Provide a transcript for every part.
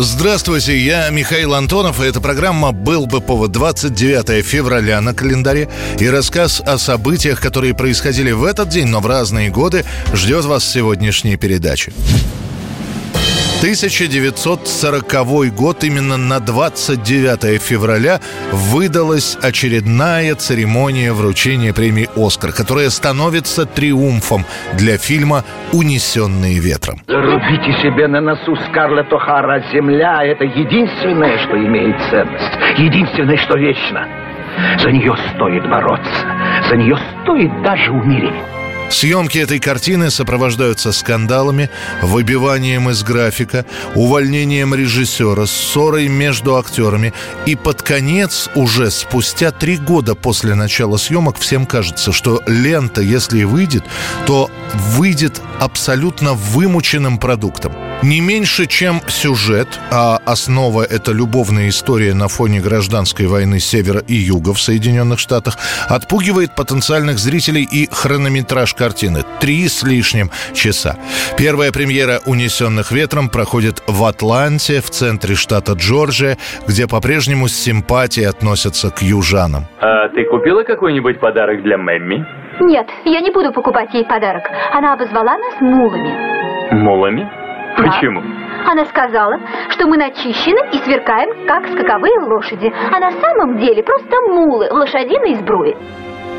Здравствуйте, я Михаил Антонов, и эта программа «Был бы повод» 29 февраля на календаре. И рассказ о событиях, которые происходили в этот день, но в разные годы, ждет вас сегодняшней передаче. 1940 год, именно на 29 февраля выдалась очередная церемония вручения премии «Оскар», которая становится триумфом для фильма «Унесенные ветром». Зарубите себе на носу, Скарлетт О'Хара, земля — это единственное, что имеет ценность, единственное, что вечно. За нее стоит бороться, за нее стоит даже умереть. Съемки этой картины сопровождаются скандалами, выбиванием из графика, увольнением режиссера, ссорой между актерами. И под конец, уже спустя три года после начала съемок, всем кажется, что лента, если и выйдет, то выйдет абсолютно вымученным продуктом. Не меньше, чем сюжет, а основа — это любовная история на фоне гражданской войны севера и юга в Соединенных Штатах, отпугивает потенциальных зрителей и хронометраж картины — три с лишним часа. Первая премьера «Унесенных ветром» проходит в Атланте, в центре штата Джорджия, где по-прежнему с симпатией относятся к южанам. А ты купила какой-нибудь подарок для Мэмми? Нет, я не буду покупать ей подарок. Она обозвала нас мулами. Мулами? Почему? Она сказала, что мы начищены и сверкаем, как скаковые лошади. А на самом деле просто мулы в лошадиной сбруе.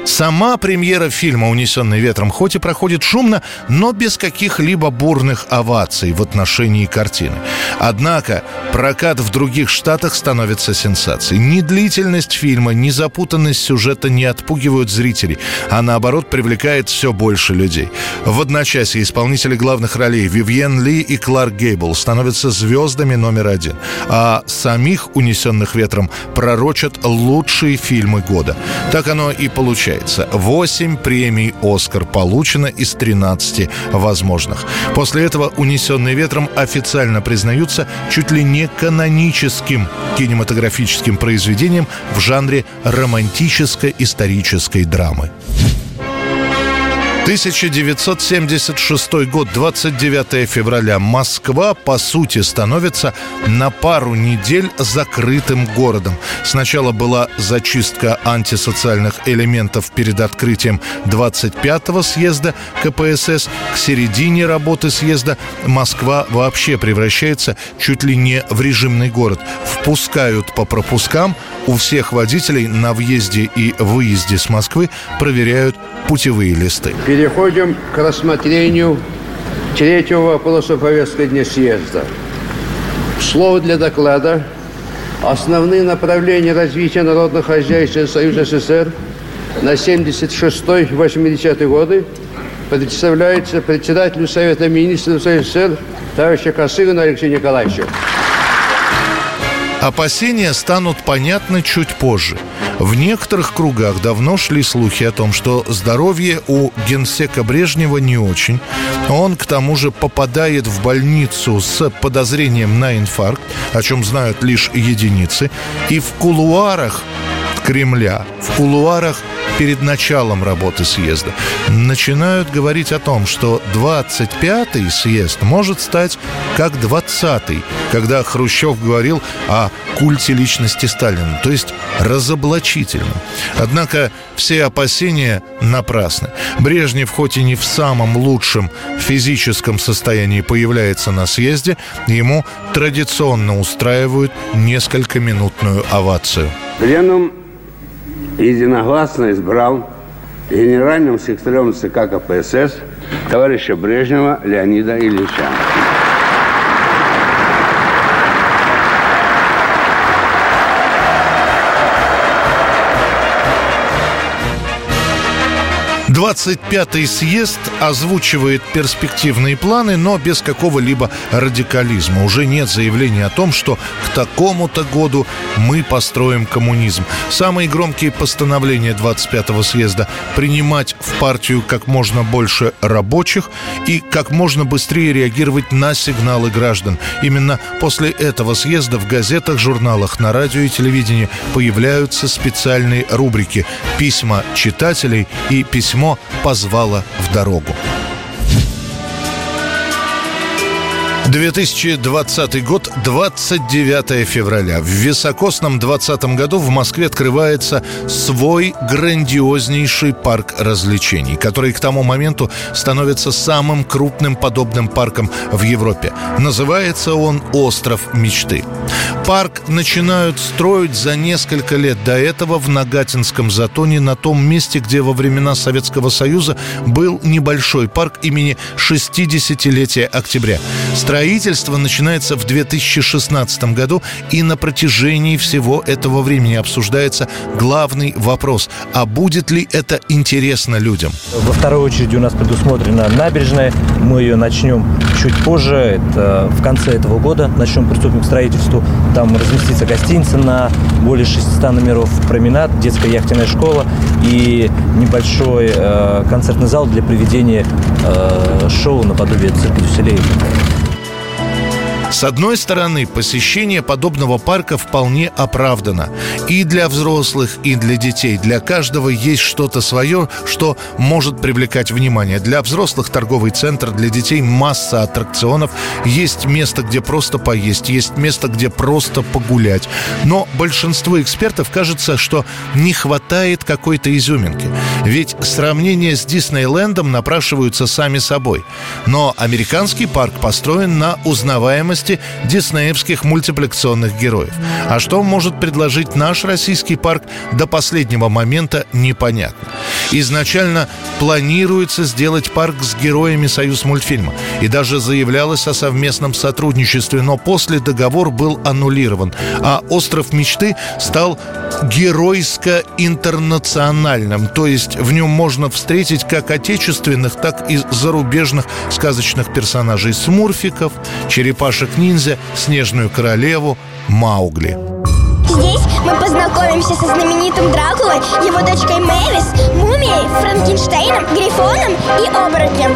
Сама премьера фильма «Унесенный ветром» хоть и проходит шумно, но без каких-либо бурных оваций в отношении картины. Однако прокат в других штатах становится сенсацией. Ни длительность фильма, ни запутанность сюжета не отпугивают зрителей, а наоборот привлекает все больше людей. В одночасье исполнители главных ролей Вивьен Ли и Кларк Гейбл становятся звездами номер один, а самих «Унесенных ветром» пророчат лучшие фильмы года. Так оно и получается получается. 8 премий «Оскар» получено из 13 возможных. После этого «Унесенные ветром» официально признаются чуть ли не каноническим кинематографическим произведением в жанре романтической исторической драмы. 1976 год, 29 февраля. Москва, по сути, становится на пару недель закрытым городом. Сначала была зачистка антисоциальных элементов перед открытием 25-го съезда КПСС. К середине работы съезда Москва вообще превращается чуть ли не в режимный город. Впускают по пропускам. У всех водителей на въезде и выезде с Москвы проверяют путевые листы. Переходим к рассмотрению третьего вопроса повестки дня съезда. Слово для доклада «Основные направления развития народных хозяйств Союза СССР на 76-80 годы» представляется председателю Совета министров СССР товарища Косыгина Алексея Николаевича. Опасения станут понятны чуть позже. В некоторых кругах давно шли слухи о том, что здоровье у генсека Брежнева не очень. Он, к тому же, попадает в больницу с подозрением на инфаркт, о чем знают лишь единицы. И в кулуарах Кремля, в кулуарах перед началом работы съезда начинают говорить о том, что 25-й съезд может стать как 20-й, когда Хрущев говорил о культе личности Сталина, то есть разоблачительном. Однако все опасения напрасны. Брежнев, хоть и не в самом лучшем физическом состоянии появляется на съезде, ему традиционно устраивают несколько минутную овацию. Пленум единогласно избрал генеральным секретарем ЦК КПСС товарища Брежнева Леонида Ильича. 25-й съезд озвучивает перспективные планы, но без какого-либо радикализма. Уже нет заявления о том, что к такому-то году мы построим коммунизм. Самые громкие постановления 25-го съезда – принимать в партию как можно больше рабочих и как можно быстрее реагировать на сигналы граждан. Именно после этого съезда в газетах, журналах, на радио и телевидении появляются специальные рубрики «Письма читателей» и «Письмо позвало в дорогу». 2020 год, 29 февраля. В високосном 20 году в Москве открывается свой грандиознейший парк развлечений, который к тому моменту становится самым крупным подобным парком в Европе. Называется он «Остров мечты». Парк начинают строить за несколько лет до этого в Нагатинском затоне на том месте, где во времена Советского Союза был небольшой парк имени 60-летия октября. Строительство начинается в 2016 году, и на протяжении всего этого времени обсуждается главный вопрос, а будет ли это интересно людям? Во второй очереди у нас предусмотрена набережная. Мы ее начнем чуть позже, это в конце этого года. Начнем приступим к строительству. Там разместится гостиница на более 600 номеров, променад, детская яхтенная школа и небольшой э, концертный зал для проведения э, шоу наподобие цирка Дюселей. С одной стороны, посещение подобного парка вполне оправдано. И для взрослых, и для детей. Для каждого есть что-то свое, что может привлекать внимание. Для взрослых торговый центр, для детей масса аттракционов. Есть место, где просто поесть, есть место, где просто погулять. Но большинству экспертов кажется, что не хватает какой-то изюминки. Ведь сравнения с Диснейлендом напрашиваются сами собой. Но американский парк построен на узнаваемости возможности диснеевских мультипликационных героев. А что может предложить наш российский парк до последнего момента непонятно. Изначально планируется сделать парк с героями Союз мультфильма. И даже заявлялось о совместном сотрудничестве, но после договор был аннулирован. А «Остров мечты» стал геройско-интернациональным. То есть в нем можно встретить как отечественных, так и зарубежных сказочных персонажей. Смурфиков, черепашек-ниндзя, Снежную королеву, Маугли. Мы познакомимся со знаменитым Дракулой, его дочкой Мэвис, Мумией, Франкенштейном, Грифоном и Оборотнем.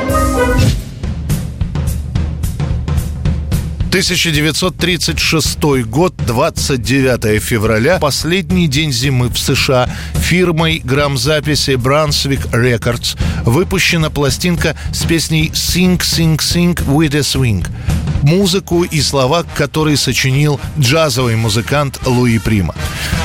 1936 год, 29 февраля, последний день зимы в США. Фирмой грамзаписи Brunswick Records выпущена пластинка с песней «Sing, Sing, Sing with a Swing» музыку и слова, которые сочинил джазовый музыкант Луи Прима.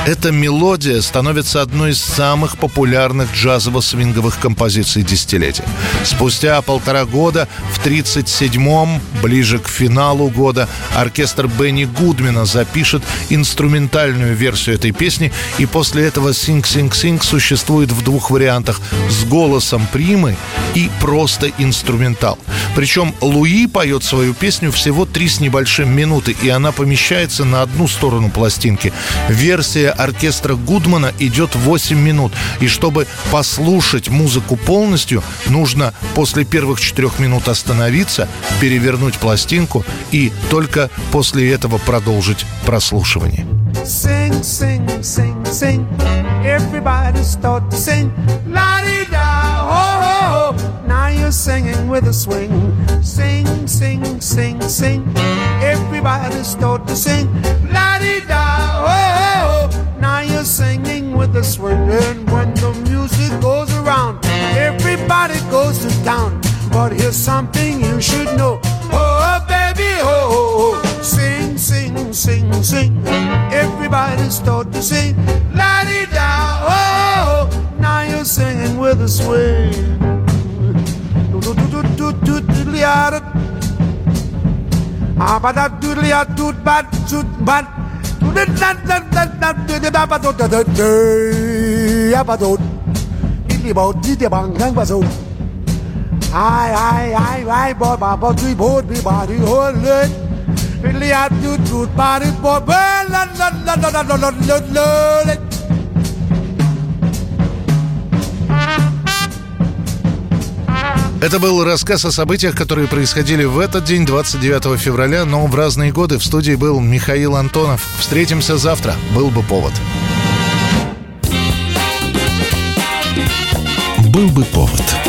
Эта мелодия становится одной из самых популярных джазово-свинговых композиций десятилетия. Спустя полтора года, в 1937-м, ближе к финалу года, оркестр Бенни Гудмина запишет инструментальную версию этой песни, и после этого «Sing, Sing, Sing» существует в двух вариантах – с голосом Примы и просто инструментал. Причем Луи поет свою песню все всего три с небольшим минуты, и она помещается на одну сторону пластинки. Версия оркестра Гудмана идет 8 минут. И чтобы послушать музыку полностью, нужно после первых четырех минут остановиться, перевернуть пластинку и только после этого продолжить прослушивание. Sing, sing, sing, sing. Everybody start to sing. La-di-da, oh, oh, oh. Now you're singing with a swing. Sing, sing, sing. Everybody start to sing. La-di-da, oh, oh, oh. Now you're singing with a swing. And when the music goes around, everybody goes to town. But here's something you should know. Oh, baby, oh, oh, oh. Sing, sing, sing, sing. Everybody start to sing. La di da, oh, now you're singing with a swing. Do do do do do do do Abada doodly a doot bat shoot bat. Đi bộ đi địa bằng ngang và dùng Ai ai ai ai bò bà bò truy bố đi bà đi hôn lên Vì liệt như trụt bà đi bò bê lần lần lần lần lần lần lần lần Это был рассказ о событиях, которые происходили в этот день, 29 февраля, но в разные годы. В студии был Михаил Антонов. Встретимся завтра. Был бы повод. Был бы повод.